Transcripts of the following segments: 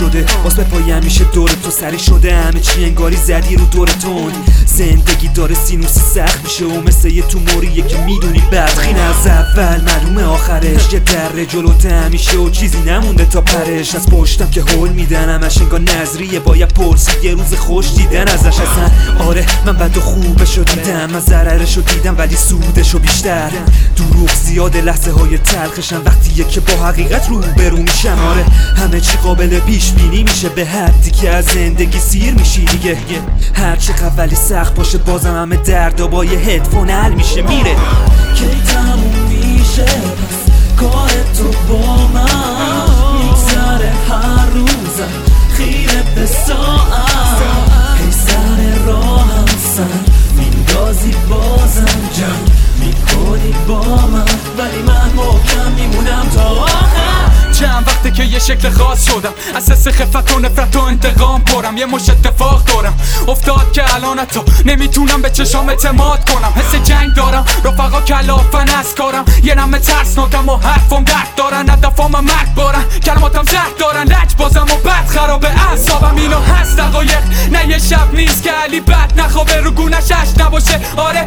should های همیشه دور تو سری شده. همه چی انگاری زدی رو دور تون زندگی داره سینوسی سخت میشه و مثل یه توموریه که می‌دونی بدخین از اول معلومه آخرش. یه در جلوت همیشه و چیزی نمونده تا پرش. از پشتم که هول میدن همش انگار نظریه. باید پرسی یه روز خوش دیدن ازش. اصلا آره من بد و خوبشو دیدم. من ضررشو دیدم ولی سودشو بیشتر. دروغ زیاد لحظه های تلخشم. وقتیه که با حقیقت رو برو میشم. آره همه چی قابل پیش بینی میشه به حدی که از زندگی سیر میشی دیگه. هر چه ولی سخت باشه بازم همه دردا با یه هدفون حل میشه. میره. کی تموم میشه؟ کار تو با من. میگذره هر روزم خیره به ساعت. هی سر راهم سر. میندازی بازم جمع می‌کنی با من. ولی من محکم میمونم تا شکل خاص شدم. از حس خفت و نفرت و انتقام پرم. یه مش اتفاق دارم. افتاد که الان تو نمی‌تونم به چشام اعتماد کنم. حس جنگ دارم. رفقا کلافن از کارم. یه نمه ترسناکم و حرفم درد دارن. هدفام مرگ بارن. کلماتم زهر دارن. لج بازم و بد خراب اعصابم. اینو هست دقایق. نه یه شب نیست که علی بد نخوابه. رو گونش نباشه. آره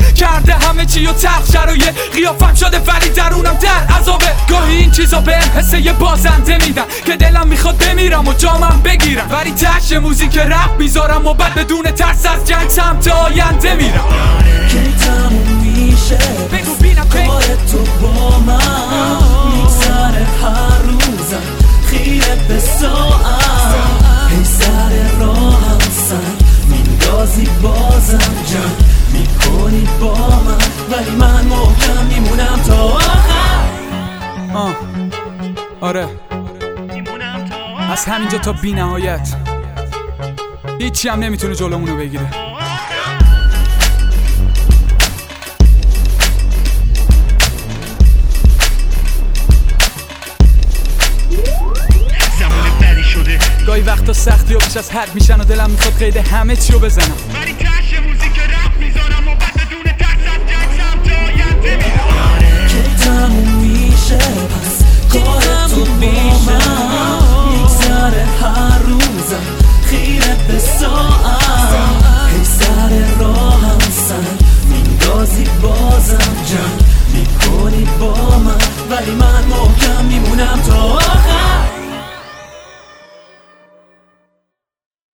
و تلخ شرایط قیافم شده ولی درونم در عذابه. گاهی این چیزا به حس یه بازنده میدن که دلم می‌خواد بمیرم و جامم بگیرم. ولی تش موزیک رپ می‌ذارم و بعد بدون ترس از جنگ سمت آینده میرم. کی تموم میشه. از همینجا تا بی نهایت هیچی هم نمی‌تونه جلومونو بگیره. زمان بدی شده. گاهی وقتا سختی و بیش از حد میشن و دلم می‌خواد قید همه چی رو بزنم.